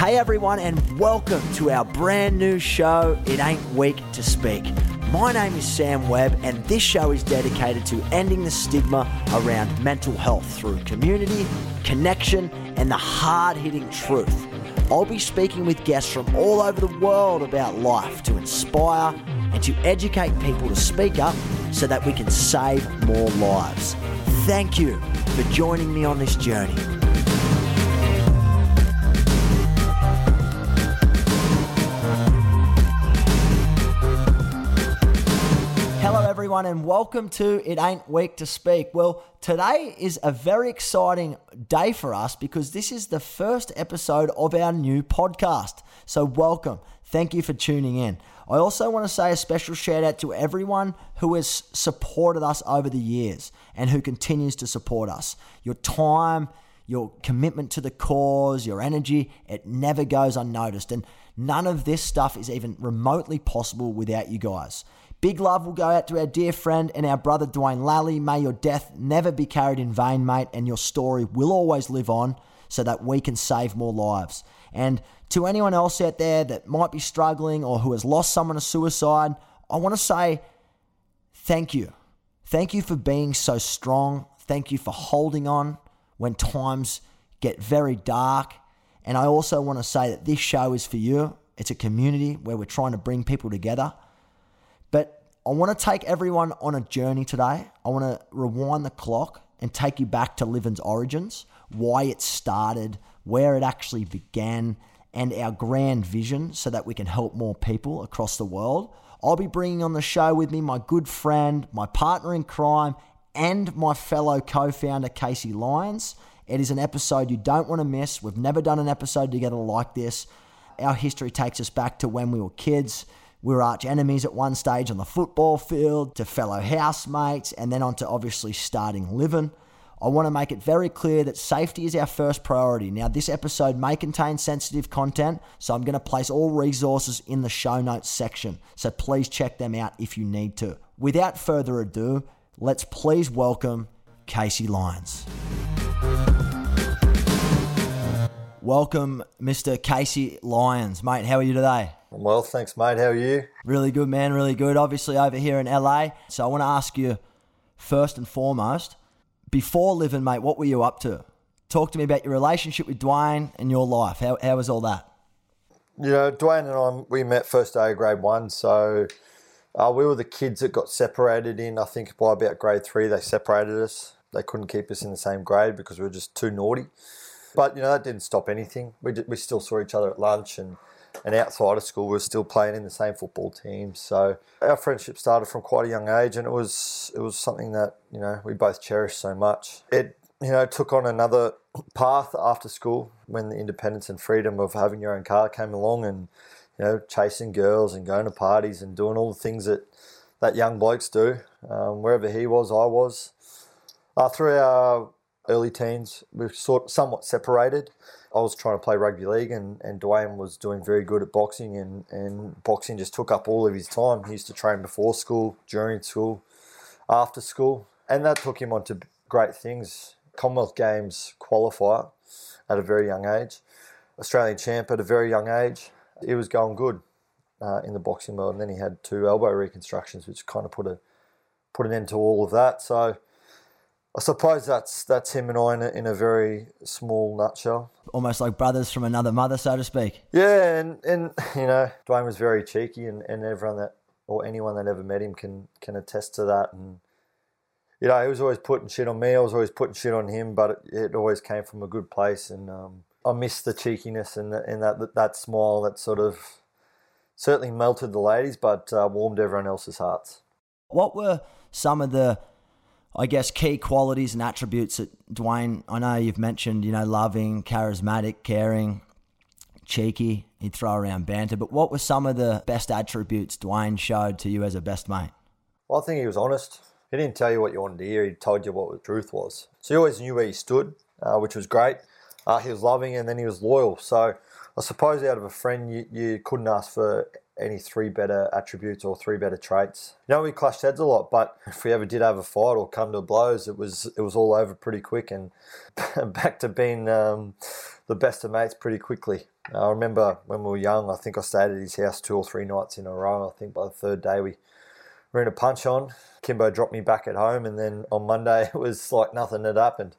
Hey everyone, and welcome to our brand new show, It Ain't Weak to Speak. My name is Sam Webb, and this show is dedicated to ending the stigma around mental health through community, connection, and the hard hitting truth. I'll be speaking with guests from all over the world about life to inspire and to educate people to speak up so that we can save more lives. Thank you for joining me on this journey. Everyone, and welcome to It Ain't Weak to Speak. Well, today is a very exciting day for us because this is the first episode of our new podcast. So, welcome. Thank you for tuning in. I also want to say a special shout out to everyone who has supported us over the years and who continues to support us. Your time, your commitment to the cause, your energy, it never goes unnoticed. And none of this stuff is even remotely possible without you guys. Big love will go out to our dear friend and our brother Dwayne Lally. May your death never be carried in vain, mate, and your story will always live on so that we can save more lives. And to anyone else out there that might be struggling or who has lost someone to suicide, I want to say thank you. Thank you for being so strong. Thank you for holding on when times get very dark. And I also want to say that this show is for you. It's a community where we're trying to bring people together. I want to take everyone on a journey today. I want to rewind the clock and take you back to Livin's origins, why it started, where it actually began, and our grand vision so that we can help more people across the world. I'll be bringing on the show with me my good friend, my partner in crime, and my fellow co founder, Casey Lyons. It is an episode you don't want to miss. We've never done an episode together like this. Our history takes us back to when we were kids. We were arch enemies at one stage on the football field, to fellow housemates, and then on to obviously starting Livin. I want to make it very clear that safety is our first priority. Now, this episode may contain sensitive content, so I'm going to place all resources in the show notes section. So please check them out if you need to. Without further ado, let's please welcome Casey Lyons. Welcome, Mr. Casey Lyons. Mate, how are you today? I'm well, thanks, mate. How are you? Really good, man. Really good. Obviously, over here in LA. So I want to ask you first and foremost, before Livin, mate, what were you up to? Talk to me about your relationship with Dwayne and your life. How, how was all that? You know, Dwayne and I, we met first day of grade one. So uh, we were the kids that got separated in, I think, by about grade three. They separated us. They couldn't keep us in the same grade because we were just too naughty. But, you know, that didn't stop anything. We, did, we still saw each other at lunch and and outside of school we were still playing in the same football team. So our friendship started from quite a young age, and it was it was something that you know we both cherished so much. It you know took on another path after school when the independence and freedom of having your own car came along, and you know chasing girls and going to parties and doing all the things that that young blokes do. Um, wherever he was, I was. Uh, through our early teens, we were sort somewhat separated. I was trying to play rugby league, and, and Dwayne was doing very good at boxing, and, and boxing just took up all of his time. He used to train before school, during school, after school, and that took him on to great things. Commonwealth Games qualifier at a very young age, Australian champ at a very young age. It was going good uh, in the boxing world, and then he had two elbow reconstructions, which kind of put a put an end to all of that. So I suppose that's that's him and I in a, in a very small nutshell. Almost like brothers from another mother, so to speak. Yeah, and, and you know, Dwayne was very cheeky, and, and everyone that or anyone that ever met him can can attest to that. And you know, he was always putting shit on me. I was always putting shit on him, but it, it always came from a good place. And um, I miss the cheekiness and, the, and that, that that smile that sort of certainly melted the ladies, but uh, warmed everyone else's hearts. What were some of the, I guess, key qualities and attributes that Dwayne? I know you've mentioned, you know, loving, charismatic, caring, cheeky. He'd throw around banter, but what were some of the best attributes Dwayne showed to you as a best mate? Well, I think he was honest. He didn't tell you what you wanted to hear. He told you what the truth was. So he always knew where he stood, uh, which was great. Uh, he was loving, and then he was loyal. So I suppose out of a friend, you, you couldn't ask for any three better attributes or three better traits. You know, we clashed heads a lot, but if we ever did have a fight or come to blows, it was it was all over pretty quick and back to being um, the best of mates pretty quickly. I remember when we were young, I think I stayed at his house two or three nights in a row. I think by the third day we were in a punch on. Kimbo dropped me back at home, and then on Monday it was like nothing had happened.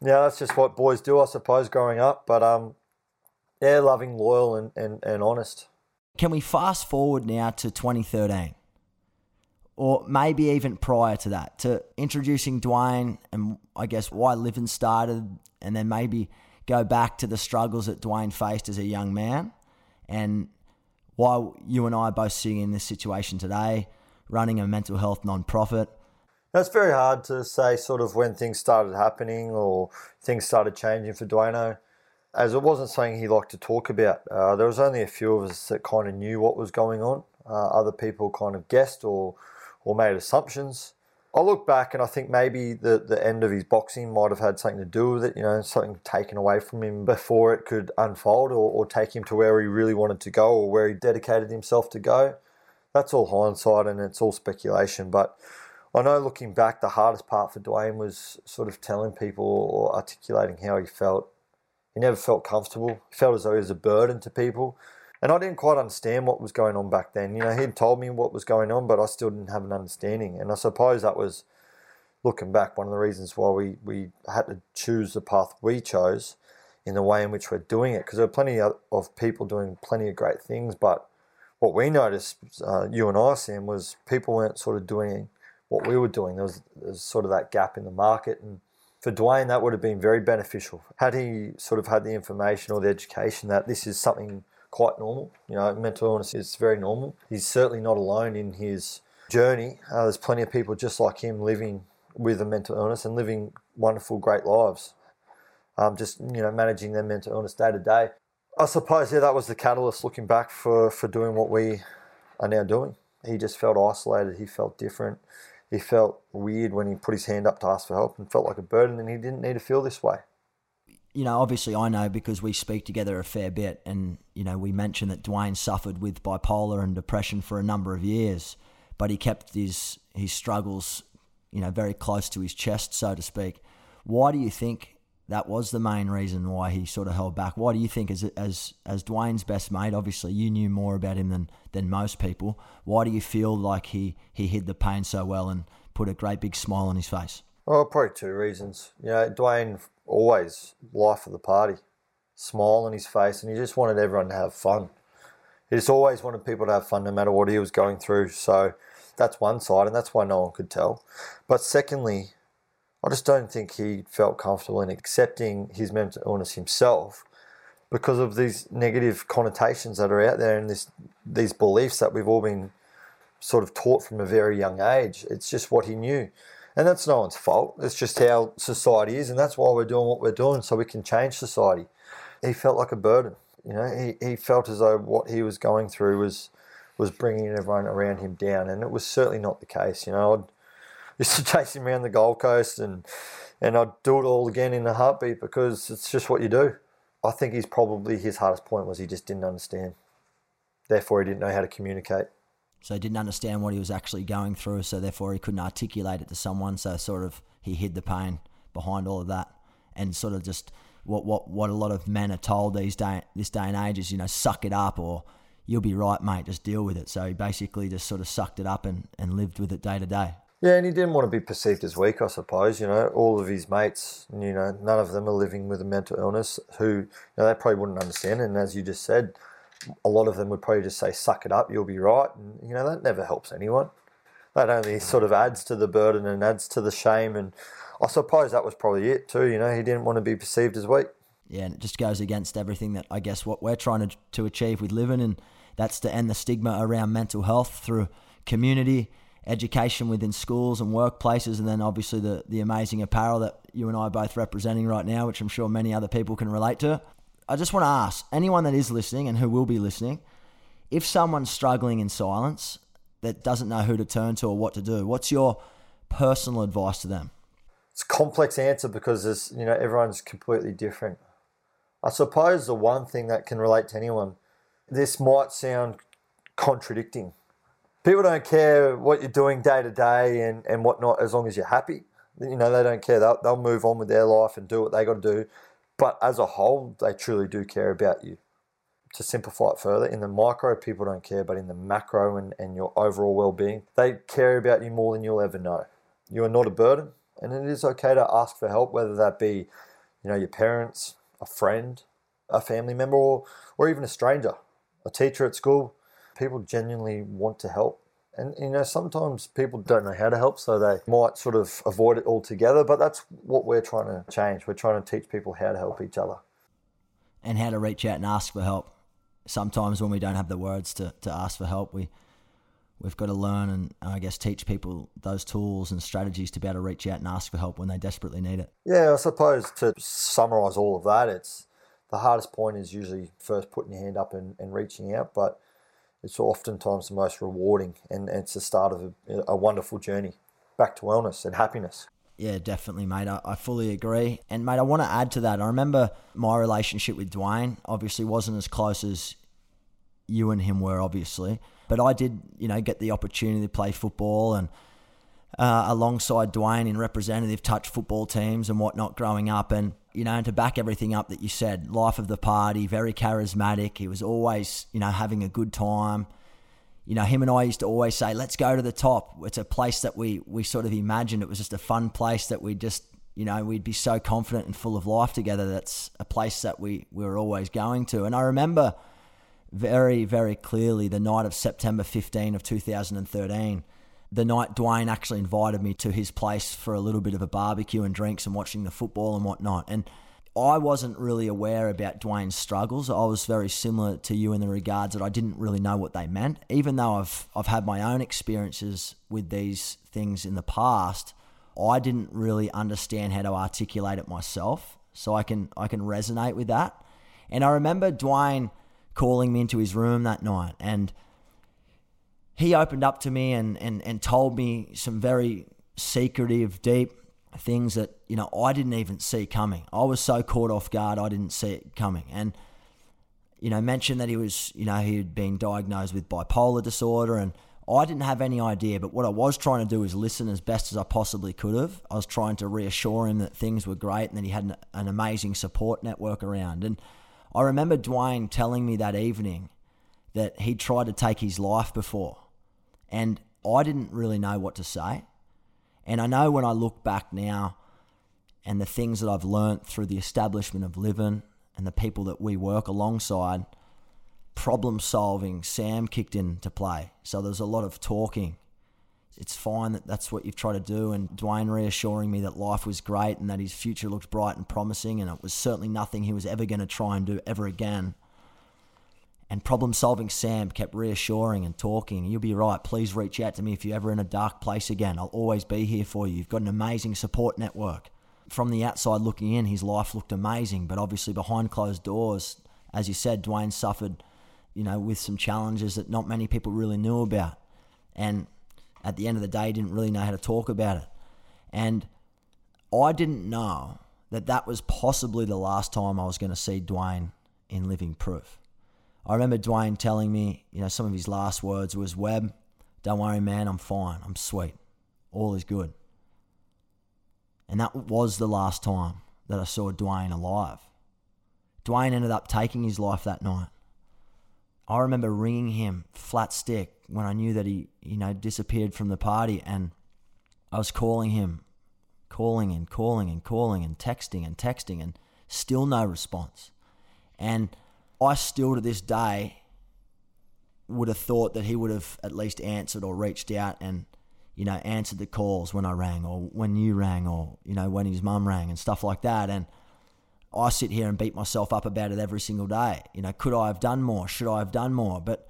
Yeah, that's just what boys do, I suppose, growing up. But um, yeah, loving, loyal, and, and, and honest. Can we fast forward now to 2013? Or maybe even prior to that, to introducing Dwayne and I guess why Livin started, and then maybe go back to the struggles that Dwayne faced as a young man and why you and I are both sitting in this situation today, running a mental health non-profit. It's very hard to say sort of when things started happening or things started changing for Dwayno as it wasn't something he liked to talk about. Uh, there was only a few of us that kind of knew what was going on. Uh, other people kind of guessed or or made assumptions. I look back and I think maybe the, the end of his boxing might have had something to do with it, you know, something taken away from him before it could unfold or, or take him to where he really wanted to go or where he dedicated himself to go. That's all hindsight and it's all speculation. But I know looking back, the hardest part for Dwayne was sort of telling people or articulating how he felt he never felt comfortable. He felt as though he was a burden to people. And I didn't quite understand what was going on back then. You know, he'd told me what was going on, but I still didn't have an understanding. And I suppose that was, looking back, one of the reasons why we, we had to choose the path we chose in the way in which we're doing it. Because there are plenty of people doing plenty of great things, but what we noticed, uh, you and I, Sam, was people weren't sort of doing what we were doing. There was, there was sort of that gap in the market. And for Dwayne, that would have been very beneficial. Had he sort of had the information or the education that this is something quite normal, you know, mental illness is very normal. He's certainly not alone in his journey. Uh, there's plenty of people just like him living with a mental illness and living wonderful, great lives. Um, just you know, managing their mental illness day to day. I suppose yeah, that was the catalyst looking back for for doing what we are now doing. He just felt isolated. He felt different he felt weird when he put his hand up to ask for help and felt like a burden and he didn't need to feel this way. You know, obviously I know because we speak together a fair bit and, you know, we mentioned that Dwayne suffered with bipolar and depression for a number of years, but he kept his his struggles, you know, very close to his chest, so to speak. Why do you think that was the main reason why he sort of held back. Why do you think, as as as Dwayne's best mate, obviously you knew more about him than than most people. Why do you feel like he he hid the pain so well and put a great big smile on his face? Well, probably two reasons. You know, Dwayne always life of the party, smile on his face, and he just wanted everyone to have fun. He just always wanted people to have fun, no matter what he was going through. So that's one side, and that's why no one could tell. But secondly, I just don't think he felt comfortable in accepting his mental illness himself because of these negative connotations that are out there and this these beliefs that we've all been sort of taught from a very young age. It's just what he knew. And that's no one's fault. It's just how society is, and that's why we're doing what we're doing, so we can change society. He felt like a burden. You know, he, he felt as though what he was going through was was bringing everyone around him down, and it was certainly not the case. You know, I'd, used to chase him around the Gold Coast and and I'd do it all again in a heartbeat because it's just what you do. I think he's probably his hardest point was he just didn't understand. Therefore, he didn't know how to communicate. So he didn't understand what he was actually going through. So therefore, he couldn't articulate it to someone. So sort of he hid the pain behind all of that, and sort of just what what what a lot of men are told these day this day and age is you know suck it up or you'll be right, mate. Just deal with it. So he basically just sort of sucked it up and, and lived with it day to day. Yeah, and he didn't want to be perceived as weak, I suppose. You know, all of his mates, you know, none of them are living with a mental illness who, you know, they probably wouldn't understand. And as you just said, a lot of them would probably just say, suck it up, you'll be right. And, you know, that never helps anyone. That only mm-hmm. sort of adds to the burden and adds to the shame. And I suppose that was probably it too. You know, he didn't want to be perceived as weak. Yeah, and it just goes against everything that I guess what we're trying to, to achieve with Livin. And that's to end the stigma around mental health through community education within schools and workplaces, and then obviously the, the amazing apparel that you and I are both representing right now, which I'm sure many other people can relate to. I just want to ask anyone that is listening and who will be listening if someone's struggling in silence that doesn't know who to turn to or what to do, what's your personal advice to them? It's a complex answer because there's, you know everyone's completely different. I suppose the one thing that can relate to anyone, this might sound contradicting. People don't care what you're doing day to day and, and whatnot as long as you're happy. You know, they don't care. They'll, they'll move on with their life and do what they got to do. But as a whole, they truly do care about you to simplify it further, in the micro, people don't care, but in the macro and, and your overall well being, they care about you more than you'll ever know. You are not a burden, and it is okay to ask for help, whether that be, you know, your parents, a friend, a family member, or, or even a stranger, a teacher at school. People genuinely want to help. And you know, sometimes people don't know how to help, so they might sort of avoid it altogether. But that's what we're trying to change. We're trying to teach people how to help each other. And how to reach out and ask for help sometimes when we don't have the words to, to ask for help, we we've got to learn and I guess teach people those tools and strategies to be able to reach out and ask for help when they desperately need it. Yeah, I suppose to summarize all of that, it's the hardest point is usually first putting your hand up and, and reaching out, but it's oftentimes the most rewarding and, and it's the start of a, a wonderful journey back to wellness and happiness. Yeah, definitely, mate. I, I, fully agree. And, mate, I want to add to that. I remember my relationship with Dwayne obviously wasn't as close as you and him were, obviously. But I did, you know, get the opportunity to play football and uh, alongside Dwayne in representative touch football teams and whatnot growing up. And, you know, and to back everything up that you said, life of the party, very charismatic. He was always, you know, having a good time you know, him and I used to always say, let's go to the top. It's a place that we, we sort of imagined. It was just a fun place that we just, you know, we'd be so confident and full of life together. That's a place that we, we were always going to. And I remember very, very clearly the night of September 15 of 2013, the night Dwayne actually invited me to his place for a little bit of a barbecue and drinks and watching the football and whatnot. And I wasn't really aware about Dwayne's struggles. I was very similar to you in the regards that I didn't really know what they meant. Even though I've I've had my own experiences with these things in the past, I didn't really understand how to articulate it myself. So I can I can resonate with that. And I remember Dwayne calling me into his room that night and he opened up to me and, and, and told me some very secretive, deep things that you know I didn't even see coming. I was so caught off guard, I didn't see it coming. And you know, mentioned that he was, you know, he had been diagnosed with bipolar disorder, and I didn't have any idea. But what I was trying to do was listen as best as I possibly could have. I was trying to reassure him that things were great and that he had an, an amazing support network around. And I remember Dwayne telling me that evening that he'd tried to take his life before, and I didn't really know what to say. And I know when I look back now and the things that I've learnt through the establishment of Livin and the people that we work alongside, problem solving, Sam kicked into play. So there's a lot of talking. It's fine that that's what you've tried to do. And Dwayne reassuring me that life was great and that his future looked bright and promising. And it was certainly nothing he was ever going to try and do ever again. And problem solving Sam kept reassuring and talking. You'll be right. Please reach out to me if you're ever in a dark place again. I'll always be here for you. You've got an amazing support network. From the outside looking in, his life looked amazing, but obviously behind closed doors, as you said, Dwayne suffered, you know, with some challenges that not many people really knew about. And at the end of the day, didn't really know how to talk about it. And I didn't know that that was possibly the last time I was going to see Dwayne in living proof. I remember Dwayne telling me, you know, some of his last words was, Webb, don't worry, man, I'm fine. I'm sweet. All is good. And that was the last time that I saw Dwayne alive. Dwayne ended up taking his life that night. I remember ringing him flat stick when I knew that he, you know, disappeared from the party and I was calling him, calling and calling and calling and texting and texting and still no response. And I still to this day would have thought that he would have at least answered or reached out and you know answered the calls when I rang or when you rang or you know when his mum rang and stuff like that and I sit here and beat myself up about it every single day you know could I have done more should I have done more but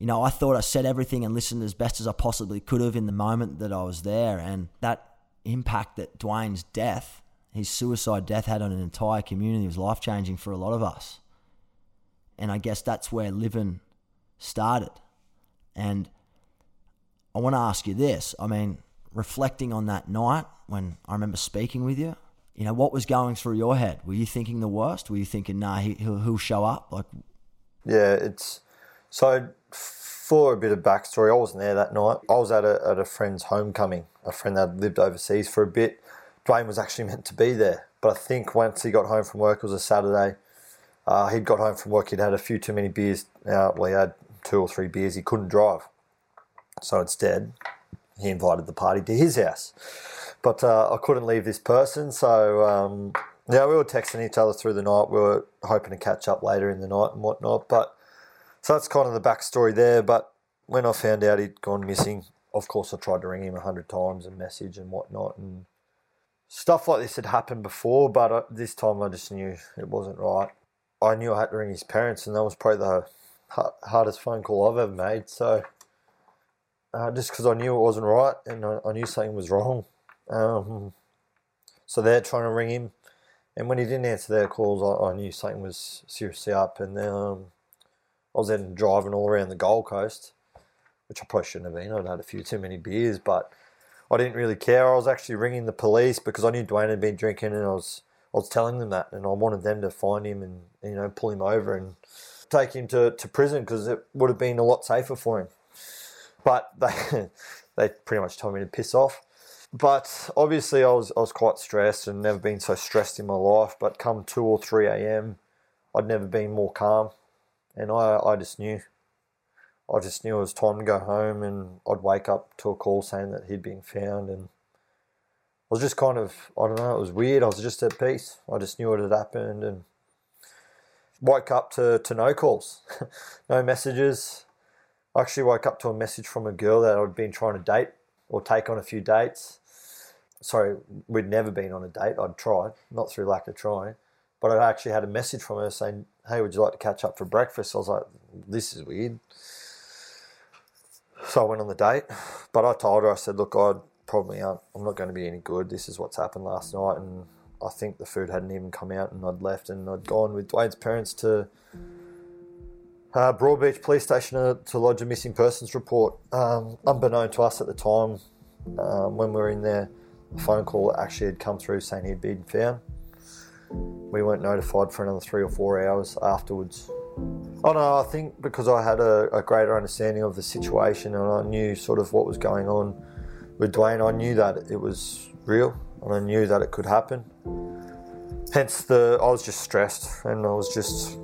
you know, I thought I said everything and listened as best as I possibly could have in the moment that I was there. And that impact that Dwayne's death, his suicide death, had on an entire community was life changing for a lot of us. And I guess that's where Livin started. And I want to ask you this. I mean, reflecting on that night when I remember speaking with you, you know, what was going through your head? Were you thinking the worst? Were you thinking, nah, he, will he'll show up? Like, yeah, it's so for a bit of backstory. I wasn't there that night. I was at a, at a friend's homecoming, a friend that lived overseas for a bit. Dwayne was actually meant to be there, but I think once he got home from work, it was a Saturday. Uh, he'd got home from work, he'd had a few too many beers. Uh, well, he had two or three beers. He couldn't drive. So instead, he invited the party to his house. But uh, I couldn't leave this person, so um, yeah, we were texting each other through the night. We were hoping to catch up later in the night and whatnot. But so that's kind of the backstory there. But when I found out he'd gone missing, of course, I tried to ring him a hundred times and message and whatnot. And stuff like this had happened before, but uh, this time I just knew it wasn't right. I knew I had to ring his parents, and that was probably the hardest phone call I've ever made. So uh, just because I knew it wasn't right and I, I knew something was wrong. Um, so they're trying to ring him, and when he didn't answer their calls, I, I knew something was seriously up. And then um, I was then driving all around the Gold Coast, which I probably shouldn't have been. I'd had a few too many beers, but I didn't really care. I was actually ringing the police because I knew Dwayne had been drinking, and I was I was telling them that, and I wanted them to find him and you know pull him over and take him to, to prison because it would have been a lot safer for him. But they they pretty much told me to piss off. But obviously, I was I was quite stressed and never been so stressed in my life. But come two or three a.m., I'd never been more calm, and I I just knew. I just knew it was time to go home, and I'd wake up to a call saying that he'd been found, and was just kind of I don't know. It was weird. I was just at peace. I just knew what had happened, and woke up to to no calls, no messages. I actually woke up to a message from a girl that I'd been trying to date or take on a few dates sorry, we'd never been on a date. I'd tried, not through lack of trying, but I actually had a message from her saying, "Hey, would you like to catch up for breakfast?" I was like, "This is weird." So I went on the date, but I told her, I said, "Look, I probably aren't. I'm not going to be any good. This is what's happened last night, and I think the food hadn't even come out, and I'd left, and I'd gone with Dwayne's parents to." Uh, Broadbeach Police Station to, to lodge a missing persons report. Um, unbeknown to us at the time, um, when we were in there, a phone call actually had come through saying he'd been found. We weren't notified for another three or four hours afterwards. Oh no, I think because I had a, a, greater understanding of the situation and I knew sort of what was going on with Dwayne, I knew that it was real and I knew that it could happen. Hence, the I was just stressed and I was just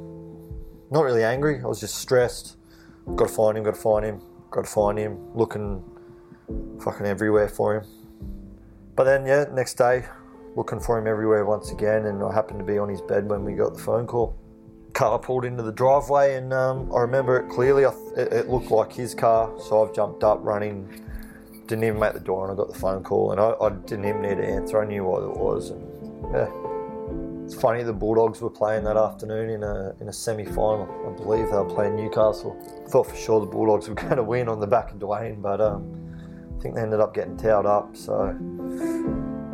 not really angry. I was just stressed. Got to find him. Got to find him. Got to find him. Looking fucking everywhere for him. But then, yeah, next day, looking for him everywhere once again, and I happened to be on his bed when we got the phone call. Car pulled into the driveway, and um, I remember it clearly. it, it, looked like his car, so I've jumped up, running, didn't even make the door, and I got the phone call, and I, I didn't even need to answer. I knew what it was, and yeah. It's funny the Bulldogs were playing that afternoon in a in a semi final. I believe they were playing Newcastle. Thought for sure the Bulldogs were going to win on the back of Dwayne, but um, I think they ended up getting towed up. So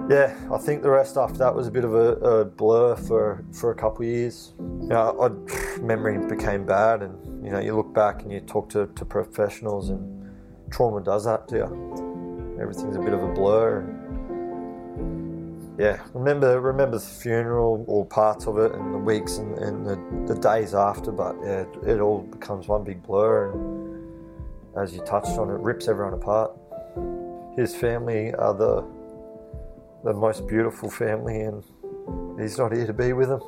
yeah, I think the rest after that was a bit of a, a blur for, for a couple of years. You know, I, memory became bad, and you know, you look back and you talk to, to professionals, and trauma does that to you. Everything's a bit of a blur. Yeah, remember remember the funeral or parts of it, and the weeks and, and the, the days after, but yeah, it, it all becomes one big blur, and as you touched on, it rips everyone apart his family are the the most beautiful family, and he's not here to be with them.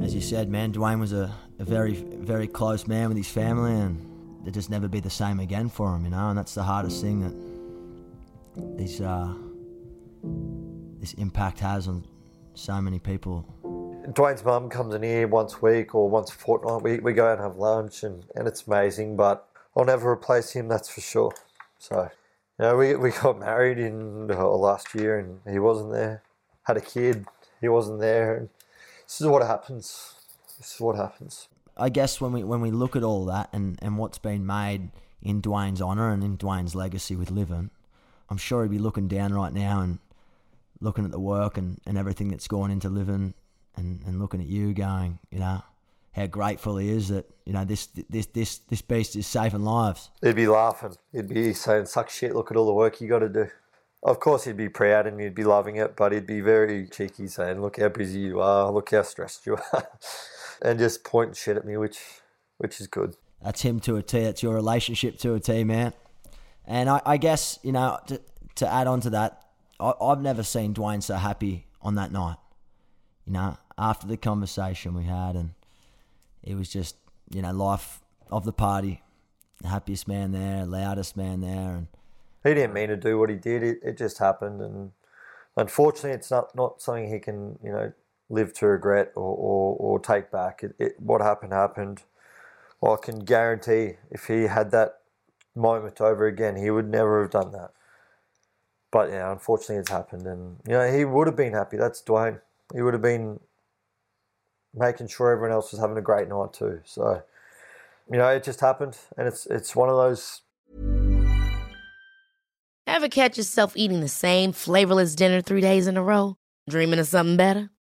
As you said, man, Dwayne was a, a very, very close man with his family, and it just never be the same again for him, you know. And that's the hardest thing that this uh, this impact has on so many people Dwayne's mum comes in here once a week or once a fortnight. We, we go out and have lunch, and, and it's amazing, but I'll never replace him, that's for sure. So, you know, we, we got married in uh, last year, and he wasn't there. Had a kid, he wasn't there. And this is what happens. This is what happens. I guess when we when we look at all that and, and what's been made in Dwayne's honour and in Dwayne's legacy with Livin, I'm sure he'd be looking down right now and looking at the work and, and everything that's gone into Livin and, and looking at you going, you know, how grateful he is that, you know, this this this this beast is saving lives. He'd be laughing. He'd be saying, Suck shit, look at all the work you gotta do. Of course he'd be proud and he'd be loving it, but he'd be very cheeky saying, Look how busy you are, look how stressed you are and just point shit at me, which which is good. That's him to a T. That's your relationship to a T, man. And I, I guess you know to, to add on to that, I, I've never seen Dwayne so happy on that night. You know, after the conversation we had, and it was just you know life of the party, the happiest man there, loudest man there, and he didn't mean to do what he did. It, it just happened, and unfortunately, it's not not something he can you know live to regret or, or, or take back. It, it, what happened happened. Well, I can guarantee if he had that moment over again, he would never have done that. But yeah, unfortunately, it's happened, and you know he would have been happy. That's Dwayne. He would have been making sure everyone else was having a great night too. So, you know, it just happened, and it's it's one of those. Ever catch yourself eating the same flavorless dinner three days in a row, dreaming of something better?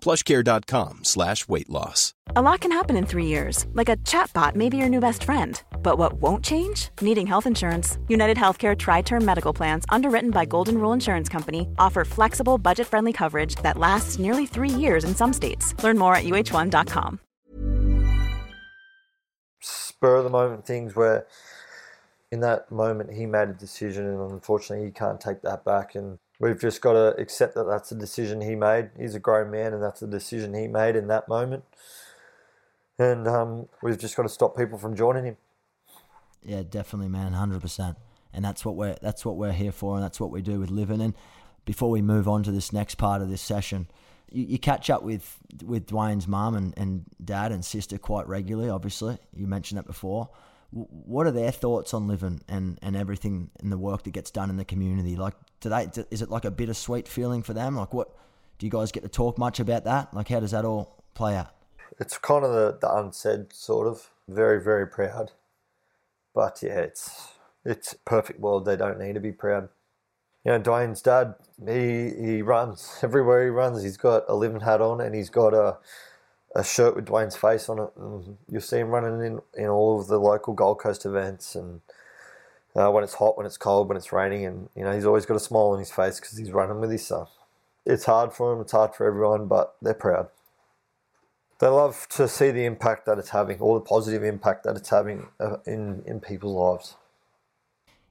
Plushcare.com slash weight loss. A lot can happen in three years, like a chatbot may be your new best friend. But what won't change? Needing health insurance. United Healthcare TriTerm Medical Plans, underwritten by Golden Rule Insurance Company, offer flexible, budget friendly coverage that lasts nearly three years in some states. Learn more at uhone.com. Spur of the moment things where in that moment he made a decision, and unfortunately he can't take that back. And we've just got to accept that that's a decision he made. He's a grown man, and that's a decision he made in that moment. And um, we've just got to stop people from joining him. Yeah, definitely, man, hundred percent. And that's what we're that's what we're here for, and that's what we do with Livin. And before we move on to this next part of this session, you, you catch up with with Dwayne's mum and, and dad and sister quite regularly. Obviously, you mentioned that before. What are their thoughts on Livin and, and everything and the work that gets done in the community? Like, do they is it like a bittersweet feeling for them? Like, what do you guys get to talk much about that? Like, how does that all play out? It's kind of the, the unsaid sort of. Very very proud, but yeah, it's it's perfect world. They don't need to be proud. You know, Dwayne's dad, he he runs everywhere he runs. He's got a Livin hat on and he's got a a shirt with Dwayne's face on it. And you'll see him running in, in all of the local Gold Coast events and uh, when it's hot, when it's cold, when it's raining. And, you know, he's always got a smile on his face because he's running with his son. It's hard for him, it's hard for everyone, but they're proud. They love to see the impact that it's having, all the positive impact that it's having uh, in, in people's lives.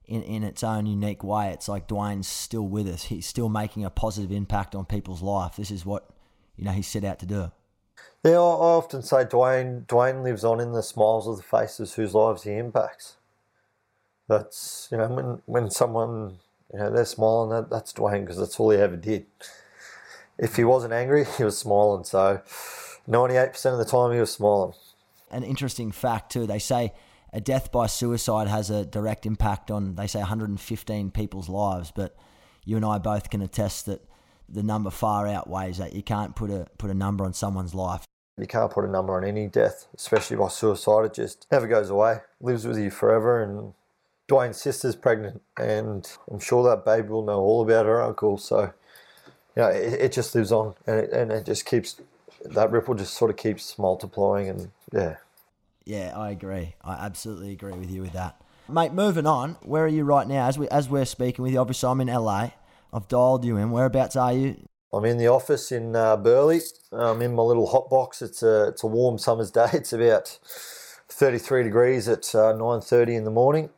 In, in its own unique way, it's like Dwayne's still with us. He's still making a positive impact on people's life. This is what, you know, he set out to do Yeah, I I often say Dwayne. Dwayne lives on in the smiles of the faces whose lives he impacts. That's you know when when someone you know they're smiling, that, that's Dwayne because that's all he ever did. If he wasn't angry, he was smiling. So ninety eight percent of the time, he was smiling. An interesting fact too. They say a death by suicide has a direct impact on they say 115 people's lives, but you and I both can attest that the number far outweighs that. You can't put a put a number on someone's life. You can't put a number on any death, especially by suicide. It just never goes away, lives with you forever. And Dwayne's sister's pregnant, and I'm sure that baby will know all about her uncle. So, you know, it, it just lives on, and it, and it just keeps that ripple just sort of keeps multiplying, and yeah. Yeah, I agree. I absolutely agree with you with that. Mate, moving on. Where are you right now? As we as we're speaking with you, obviously I'm in LA. I've dialed you in. Whereabouts are you? I'm in the office in uh, Burleigh. I'm in my little hot box. It's a it's a warm summer's day. It's about 33 degrees at uh, 9:30 in the morning.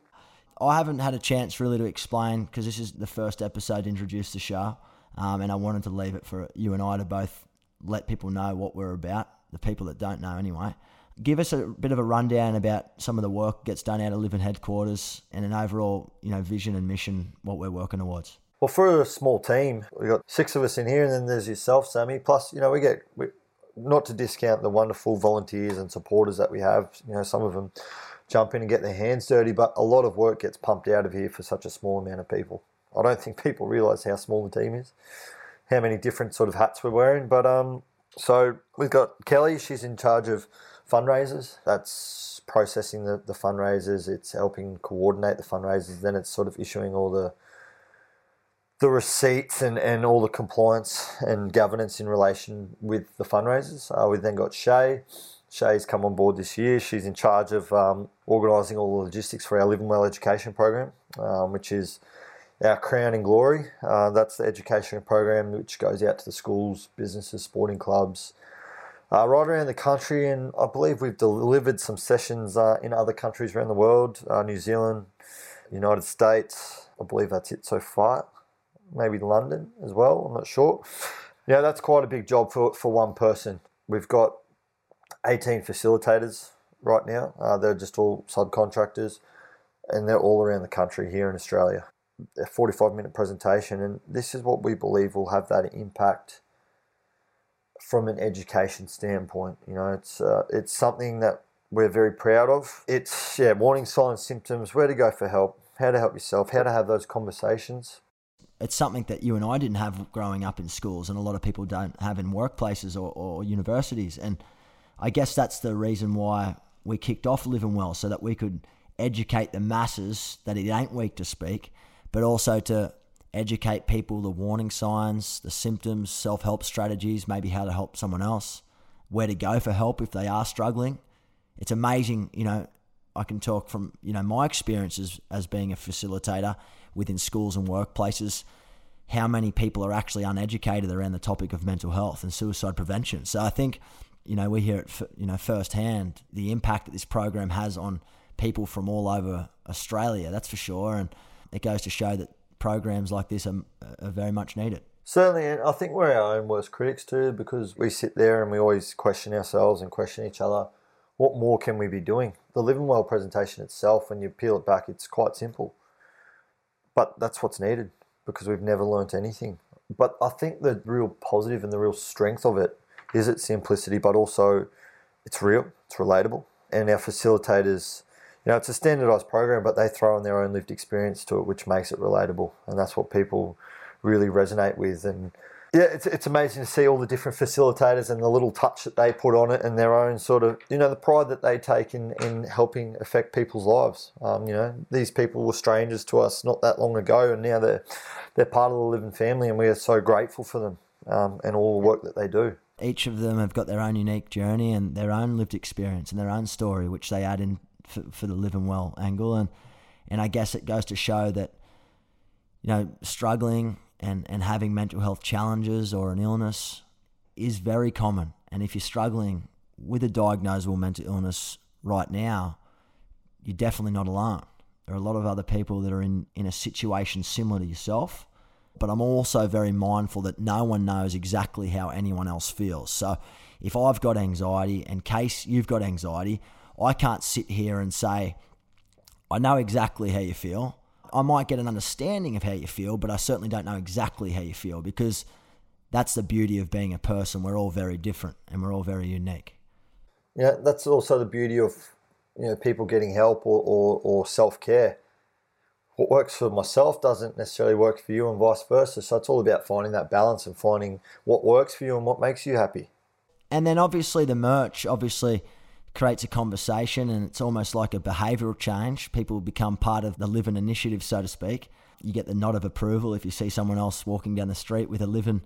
I haven't had a chance really to explain because this is the first episode to introduce the show, um, and I wanted to leave it for you and I to both let people know what we're about. The people that don't know, anyway. Give us a bit of a rundown about some of the work gets done out of Livin headquarters and an overall, you know, vision and mission, what we're working towards. Well, for a small team, we got six of us in here, and then there's yourself, Sammy. Plus, you know, we get we, not to discount the wonderful volunteers and supporters that we have. You know, some of them jump in and get their hands dirty, but a lot of work gets pumped out of here for such a small amount of people. I don't think people realise how small the team is, how many different sort of hats we're wearing. But um, so we've got Kelly. She's in charge of fundraisers. That's processing the, the fundraisers. It's helping coordinate the fundraisers. Then it's sort of issuing all the the receipts and, and all the compliance and governance in relation with the fundraisers. Uh, we then got Shay. Shay's come on board this year. She's in charge of um, organising all the logistics for our Livin Well education program, um, which is our crown and glory. Uh, that's the education program which goes out to the schools, businesses, sporting clubs, uh, right around the country. And I believe we've delivered some sessions uh, in other countries around the world, uh, New Zealand, United States. I believe that's it so far maybe London as well. I'm not sure. Yeah, that's quite a big job for, for one person. We've got 18 facilitators right now. Uh, they're just all subcontractors, and they're all around the country here in Australia. A 45 minute presentation, and this is what we believe will have that impact from an education standpoint. You know, it's uh, it's something that we're very proud of. It's yeah, warning signs, symptoms, where to go for help, how to help yourself, how to have those conversations it's something that you and I didn't have growing up in schools, and a lot of people don't have in workplaces or, or universities. And I guess that's the reason why we kicked off Livin Well, so that we could educate the masses that it ain't weak to speak, but also to educate people the warning signs, the symptoms, self help strategies, maybe how to help someone else, where to go for help if they are struggling. It's amazing, you know. I can talk from you know my experiences as being a facilitator within schools and workplaces how many people are actually uneducated around the topic of mental health and suicide prevention. So I think, you know, we hear it, you know, firsthand the impact that this program has on people from all over Australia. That's for sure, and it goes to show that programs like this are, are very much needed. Certainly, and I think we're our own worst critics too, because we sit there and we always question ourselves and question each other. What more can we be doing? The Livin Well presentation itself, when you peel it back, it's quite simple but that's what's needed because we've never learnt anything. But I think the real positive and the real strength of it is its simplicity, but also it's real, it's relatable. And our facilitators, you know, it's a standardized program, but they throw in their own lived experience to it, which makes it relatable. And that's what people really resonate with. And yeah, it's, it's amazing to see all the different facilitators and the little touch that they put on it and their own sort of, you know, the pride that they take in, in helping affect people's lives. Um, you know, these people were strangers to us not that long ago and now they're, they're part of the Livin family and we are so grateful for them um, and all the work that they do. Each of them have got their own unique journey and their own lived experience and their own story, which they add in for, for the and well angle. And, and I guess it goes to show that, you know, struggling and, and having mental health challenges or an illness is very common. And if you're struggling with a diagnosable mental illness right now, you're definitely not alone. There are a lot of other people that are in, in a situation similar to yourself. But I'm also very mindful that no one knows exactly how anyone else feels. So if I've got anxiety, in case you've got anxiety, I can't sit here and say, I know exactly how you feel. I might get an understanding of how you feel, but I certainly don't know exactly how you feel because that's the beauty of being a person. We're all very different and we're all very unique. Yeah, that's also the beauty of you know people getting help or, or, or self care. What works for myself doesn't necessarily work for you, and vice versa. So it's all about finding that balance and finding what works for you and what makes you happy. And then obviously the merch obviously creates a conversation, and it's almost like a behavioural change. People become part of the Livin initiative, so to speak. You get the nod of approval if you see someone else walking down the street with a Livin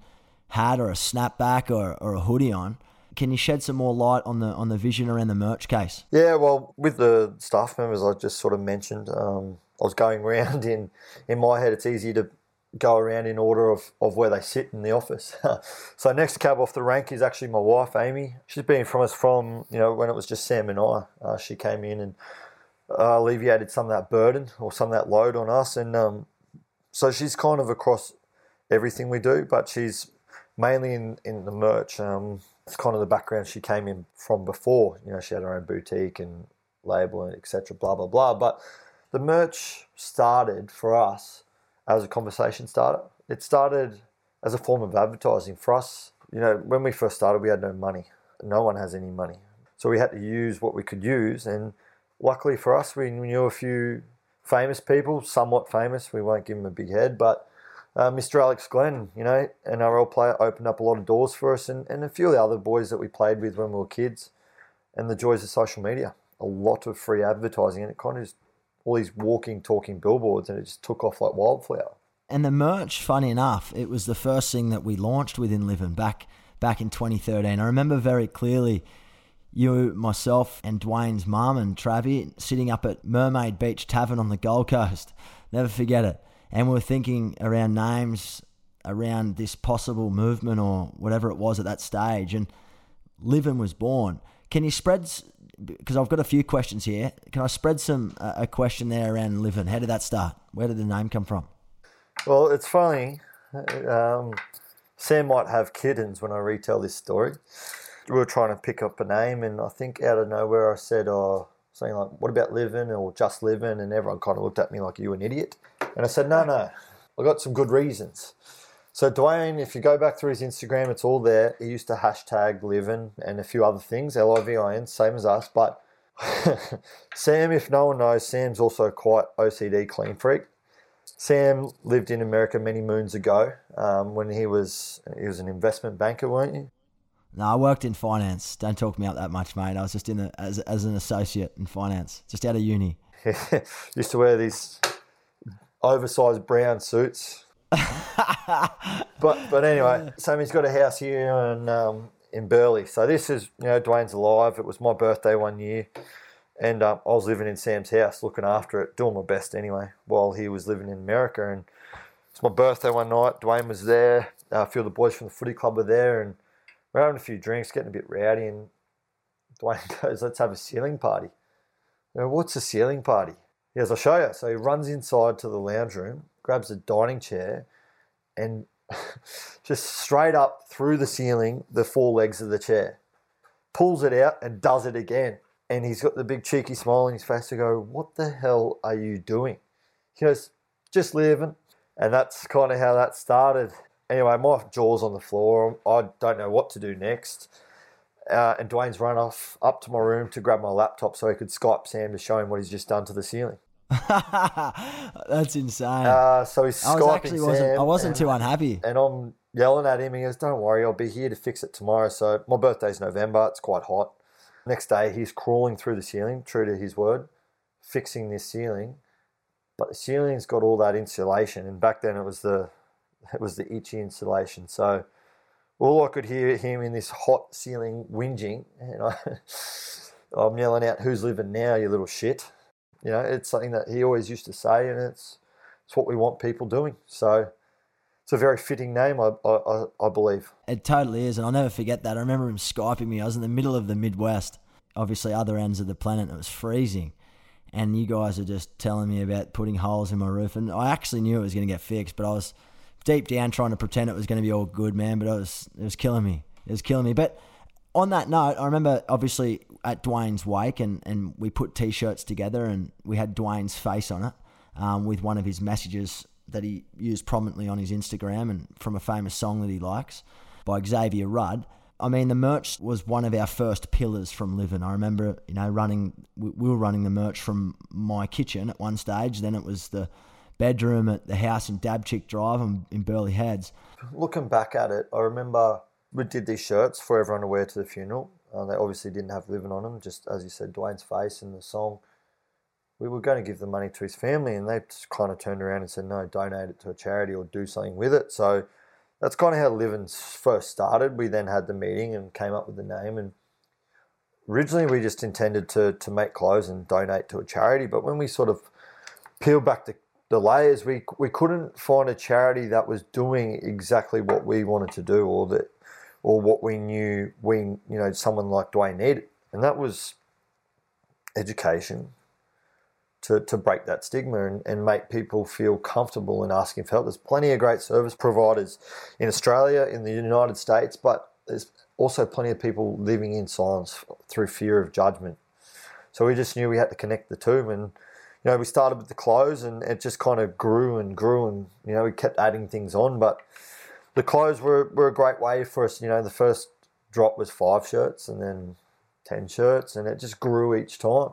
hat or a snapback or, or a hoodie on. Can you shed some more light on the on the vision around the merch case? Yeah, well, with the staff members, I just sort of mentioned, um, I was going around in in my head. It's easy to go around in order of, of where they sit in the office. so next cab off the rank is actually my wife, Amy. She's been from us from you know when it was just Sam and I. Uh, she came in and uh, alleviated some of that burden or some of that load on us, and um, so she's kind of across everything we do, but she's mainly in in the merch. Um, it's kind of the background she came in from before. You know, she had her own boutique and label and etc. Blah blah blah. But the merch started for us as a conversation starter. It started as a form of advertising for us. You know, when we first started, we had no money. No one has any money, so we had to use what we could use. And luckily for us, we knew a few famous people, somewhat famous. We won't give them a big head, but uh, Mr. Alex Glenn, you know, NRL player, opened up a lot of doors for us and, and a few of the other boys that we played with when we were kids, and the joys of social media. A lot of free advertising, and it kind of just all these walking, talking billboards, and it just took off like wildflower. And the merch, funny enough, it was the first thing that we launched within Livin back back in 2013. I remember very clearly you, myself, and Dwayne's mum and Travi sitting up at Mermaid Beach Tavern on the Gold Coast. Never forget it and we were thinking around names around this possible movement or whatever it was at that stage, and Livin was born. Can you spread? Because I've got a few questions here. Can I spread some uh, a question there around Livin? How did that start? Where did the name come from? Well, it's funny. Um, Sam might have kittens when I retell this story. We were trying to pick up a name, and I think out of nowhere I said, "Oh, saying like, what about living or just living? And everyone kind of looked at me like, you an idiot. And I said, no, no, I got some good reasons. So Dwayne, if you go back through his Instagram, it's all there. He used to hashtag Livin and a few other things, L-I-V-I-N, same as us. But Sam, if no one knows, Sam's also quite OCD clean freak. Sam lived in America many moons ago um, when he was he was an investment banker, weren't you? No, I worked in finance. Don't talk me up that much, mate. I was just in the, as as an associate in finance, just out of uni. Used to wear these oversized brown suits. but but anyway, Sammy's got a house here in um, in Burleigh. So this is you know Dwayne's alive. It was my birthday one year, and um, I was living in Sam's house, looking after it, doing my best anyway, while he was living in America. And it's my birthday one night. Dwayne was there. Uh, a few of the boys from the footy club were there, and we're having a few drinks, getting a bit rowdy, and Dwayne goes, "Let's have a ceiling party." Go, What's a ceiling party? He goes, "I'll show you." So he runs inside to the lounge room, grabs a dining chair, and just straight up through the ceiling, the four legs of the chair, pulls it out and does it again. And he's got the big cheeky smile on his face to go, "What the hell are you doing?" He goes, "Just living." And that's kind of how that started anyway, my jaw's on the floor. I don't know what to do next. Uh, and Dwayne's run off up to my room to grab my laptop so he could Skype Sam to show him what he's just done to the ceiling. That's insane. Uh, so he's I was actually wasn't Sam I wasn't and, too unhappy. and I'm yelling at him. He goes, "Don't worry, I'll be here to fix it tomorrow." So my birthday's November. It's quite hot. Next day, he's crawling through the ceiling, true to his word, fixing this ceiling. But the ceiling's got all that insulation, and back then it was the it was the itchy insulation. So all I could hear him in this hot ceiling whinging, and I, I'm yelling out, "Who's living now, you little shit?" You know, it's something that he always used to say, and it's it's what we want people doing. So it's a very fitting name, I I, I believe. It totally is, and I'll never forget that. I remember him skyping me. I was in the middle of the Midwest, obviously other ends of the planet. It was freezing, and you guys are just telling me about putting holes in my roof, and I actually knew it was going to get fixed, but I was deep down trying to pretend it was going to be all good, man. But it was it was killing me. It was killing me. But on that note, I remember obviously at Dwayne's wake, and, and we put t-shirts together, and we had Dwayne's face on it um, with one of his messages that he used prominently on his Instagram and from a famous song that he likes by Xavier Rudd. I mean, the merch was one of our first pillars from living. I remember, you know, running. We were running the merch from my kitchen at one stage. Then it was the bedroom at the house in Dabchick Drive in Burleigh Heads. Looking back at it, I remember we did these shirts for everyone to wear to the funeral. Uh, they obviously didn't have Livin on them, just as you said, Dwayne's face in the song. We were going to give the money to his family, and they just kind of turned around and said, "No, donate it to a charity or do something with it." So that's kind of how Livin first started. We then had the meeting and came up with the name. And originally, we just intended to to make clothes and donate to a charity. But when we sort of peeled back the, the layers, we we couldn't find a charity that was doing exactly what we wanted to do, or that or what we knew we you know someone like Dwayne needed, and that was education to, to break that stigma and, and make people feel comfortable in asking for help. There's plenty of great service providers in Australia, in the United States, but there's also plenty of people living in silence through fear of judgment. So we just knew we had to connect the two. And, you know, we started with the clothes and it just kind of grew and grew and, you know, we kept adding things on. But the clothes were, were a great way for us. You know, the first drop was five shirts and then 10 shirts and it just grew each time.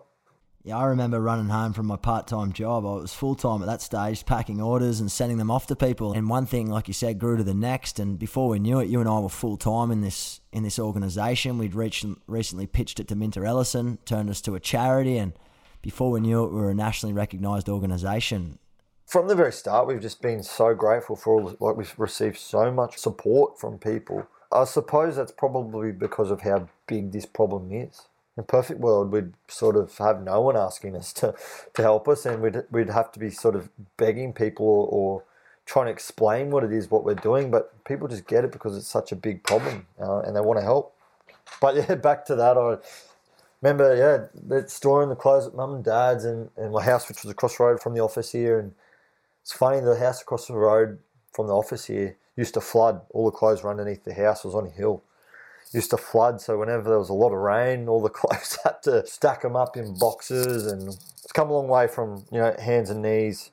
Yeah, I remember running home from my part time job. I was full time at that stage, packing orders and sending them off to people. And one thing, like you said, grew to the next. And before we knew it, you and I were full time in this in this organisation. We'd reached, recently pitched it to Minter Ellison, turned us to a charity, and before we knew it, we were a nationally recognised organisation. From the very start, we've just been so grateful for all. Like we've received so much support from people. I suppose that's probably because of how big this problem is in a perfect world, we'd sort of have no one asking us to, to help us, and we'd we'd have to be sort of begging people or, or trying to explain what it is what we're doing. But people just get it because it's such a big problem, uh, and they want to help. But yeah, back to that. I remember, yeah, that storing the clothes at mum and dad's, and, and my house, which was across the road from the office here, and it's funny the house across the road from the office here used to flood. All the clothes were underneath the house. It was on a hill used to flood. So whenever there was a lot of rain, all the clothes had to stack them up in boxes, and it's come a long way from you know hands and knees,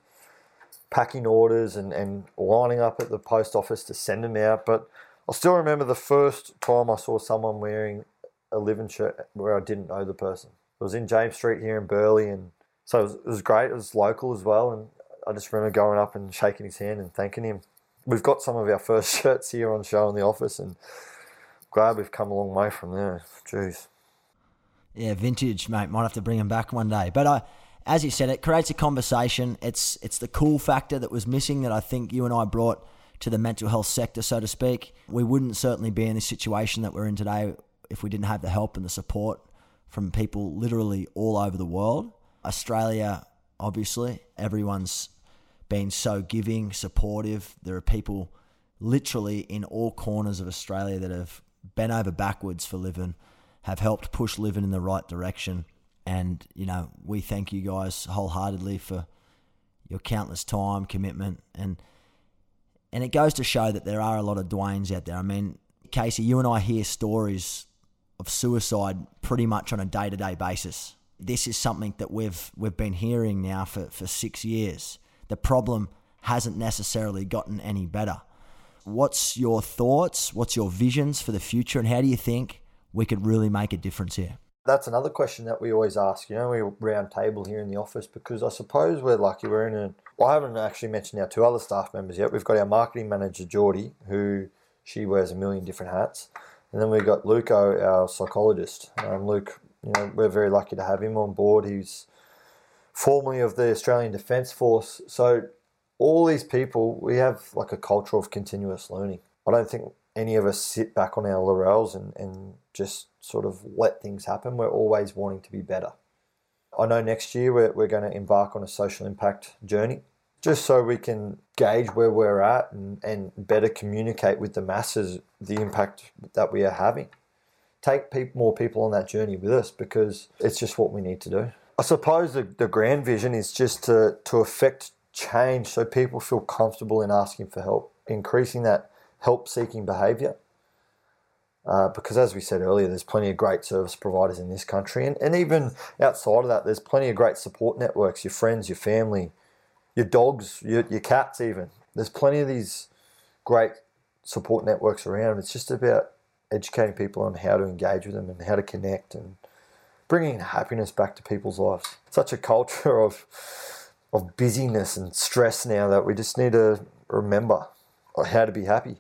packing orders and and lining up at the post office to send them out. But I still remember the first time I saw someone wearing a Livin shirt where I didn't know the person. It was in James Street here in Burleigh, and so it was, it was great. It was local as well, and I just remember going up and shaking his hand and thanking him. We've got some of our first shirts here on show in the office, and glad we've come a long way from there. Jeez. Yeah, vintage, mate. Might have to bring them back one day. But I, as you said, it creates a conversation. It's it's the cool factor that was missing that I think you and I brought to the mental health sector, so to speak. We wouldn't certainly be in the situation that we're in today if we didn't have the help and the support from people literally all over the world. Australia, obviously, everyone's been so giving, supportive. There are people literally in all corners of Australia that have bent over backwards for Livin, have helped push Livin in the right direction. And, you know, we thank you guys wholeheartedly for your countless time, commitment, and and it goes to show that there are a lot of Dwaynes out there. I mean, Casey, you and I hear stories of suicide pretty much on a day to day basis. This is something that we've we've been hearing now for, for six years. The problem hasn't necessarily gotten any better. What's your thoughts? What's your visions for the future? And how do you think we could really make a difference here? That's another question that we always ask. You know, we round table here in the office because I suppose we're lucky. We're in a. Well, I haven't actually mentioned our two other staff members yet. We've got our marketing manager Geordie, who she wears a million different hats, and then we've got Luco, our psychologist. Um, Luke, you know, we're very lucky to have him on board. He's formerly of the Australian Defence Force, so all these people, we have like a culture of continuous learning. I don't think any of us sit back on our laurels and, and just sort of let things happen. We're always wanting to be better. I know next year we're, we're going to embark on a social impact journey just so we can gauge where we're at and, and better communicate with the masses the impact that we are having. Take people, more people on that journey with us because it's just what we need to do. I suppose the, the grand vision is just to, to affect change so people feel comfortable in asking for help, increasing that help seeking behavior. Uh, because as we said earlier, there's plenty of great service providers in this country, and, and even outside of that, there's plenty of great support networks. Your friends, your family, your dogs, your, your cats, even. There's plenty of these great support networks around. It's just about educating people on how to engage with them and how to connect and bringing happiness back to people's lives. Such a culture of of busyness and stress now that we just need to remember how to be happy.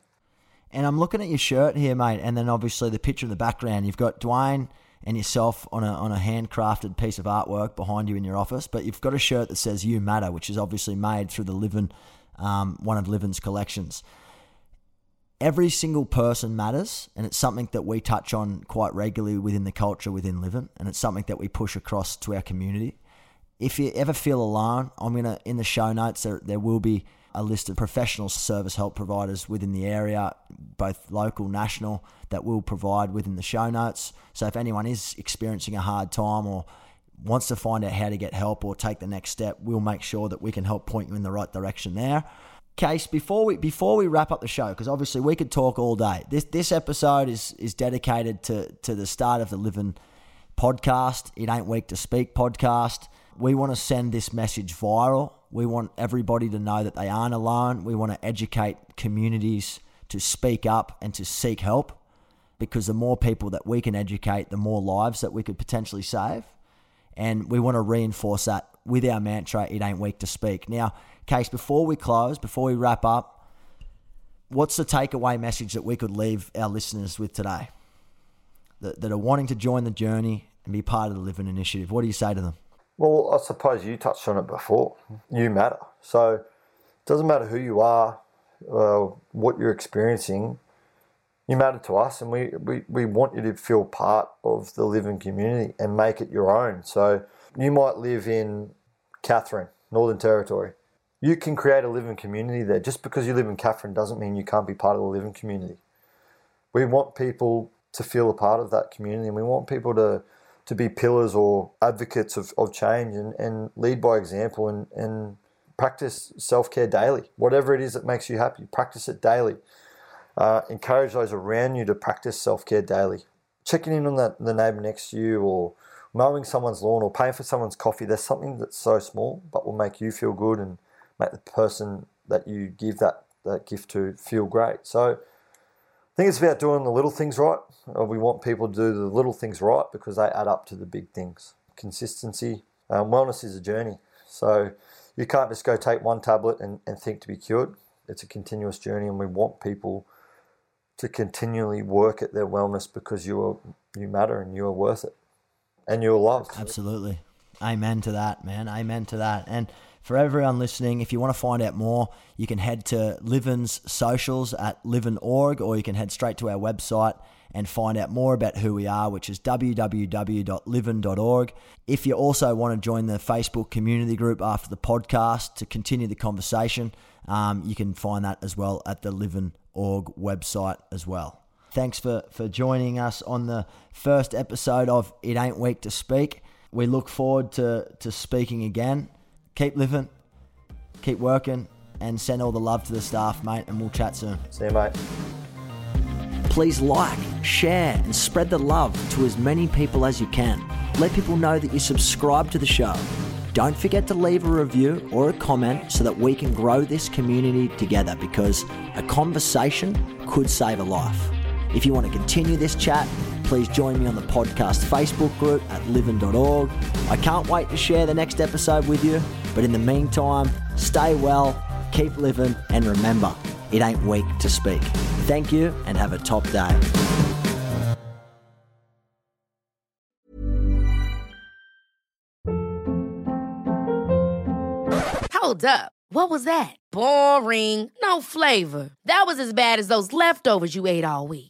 And I'm looking at your shirt here, mate, and then obviously the picture in the background. You've got Dwayne and yourself on a on a handcrafted piece of artwork behind you in your office, but you've got a shirt that says "You Matter," which is obviously made through the Livin, um, one of Livin's collections. Every single person matters, and it's something that we touch on quite regularly within the culture within Livin, and it's something that we push across to our community. If you ever feel alone, I'm gonna in the show notes there there will be a list of professional service help providers within the area, both local, national, that will provide within the show notes. So if anyone is experiencing a hard time or wants to find out how to get help or take the next step, we'll make sure that we can help point you in the right direction there. Case, before we before we wrap up the show, because obviously we could talk all day. This this episode is is dedicated to to the start of the Livin podcast. It ain't weak to speak podcast. We want to send this message viral. We want everybody to know that they aren't alone. We want to educate communities to speak up and to seek help because the more people that we can educate, the more lives that we could potentially save. And we want to reinforce that with our mantra, it ain't weak to speak. Now, Case, before we close, before we wrap up, what's the takeaway message that we could leave our listeners with today that, that are wanting to join the journey and be part of the Livin Initiative? What do you say to them? Well, I suppose you touched on it before. You matter. So it doesn't matter who you are, uh, what you're experiencing, you matter to us, and we, we, we want you to feel part of the living community and make it your own. So you might live in Katherine, Northern Territory. You can create a living community there. Just because you live in Katherine doesn't mean you can't be part of the living community. We want people to feel a part of that community, and we want people to to be pillars or advocates of, of change and, and lead by example and, and practice self care daily. Whatever it is that makes you happy, practice it daily. Uh, encourage those around you to practice self care daily. Checking in on that, the neighbor next to you or mowing someone's lawn or paying for someone's coffee. There's something that's so small but will make you feel good and make the person that you give that, that gift to feel great. So I think it's about doing the little things right. Uh, we want people to do the little things right because they add up to the big things. Consistency, um, wellness is a journey. So you can't just go take one tablet and, and think to be cured. It's a continuous journey, and we want people to continually work at their wellness because you are you matter and you are worth it, and you are loved. Absolutely, amen to that, man. Amen to that, and for everyone listening, if you want to find out more, you can head to Livin's socials at livin.org or you can head straight to our website and find out more about who we are, which is www.livin.org. If you also want to join the Facebook community group after the podcast to continue the conversation, um, you can find that as well at the Livin.org website as well. Thanks for, for joining us on the first episode of It Ain't Weak to Speak. We look forward to, to speaking again keep living, keep working, and send all the love to the staff, mate, and we'll chat soon. See you, mate. Please like, share, and spread the love to as many people as you can. Let people know that you subscribe to the show. Don't forget to leave a review or a comment so that we can grow this community together because a conversation could save a life. If you want to continue this chat, please join me on the podcast Facebook group at livin.org. I can't wait to share the next episode with you, but in the meantime, stay well, keep living, and remember, it ain't weak to speak. Thank you and have a top day. Hold up. What was that? Boring. No flavor. That was as bad as those leftovers you ate all week.